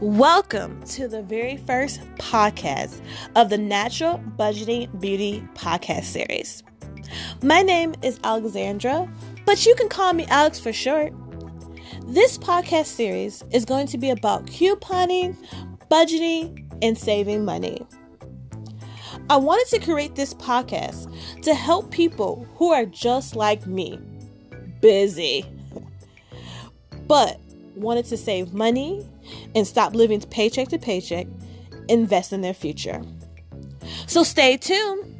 Welcome to the very first podcast of the Natural Budgeting Beauty podcast series. My name is Alexandra, but you can call me Alex for short. This podcast series is going to be about couponing, budgeting, and saving money. I wanted to create this podcast to help people who are just like me, busy, but wanted to save money and stop living paycheck to paycheck, invest in their future. So stay tuned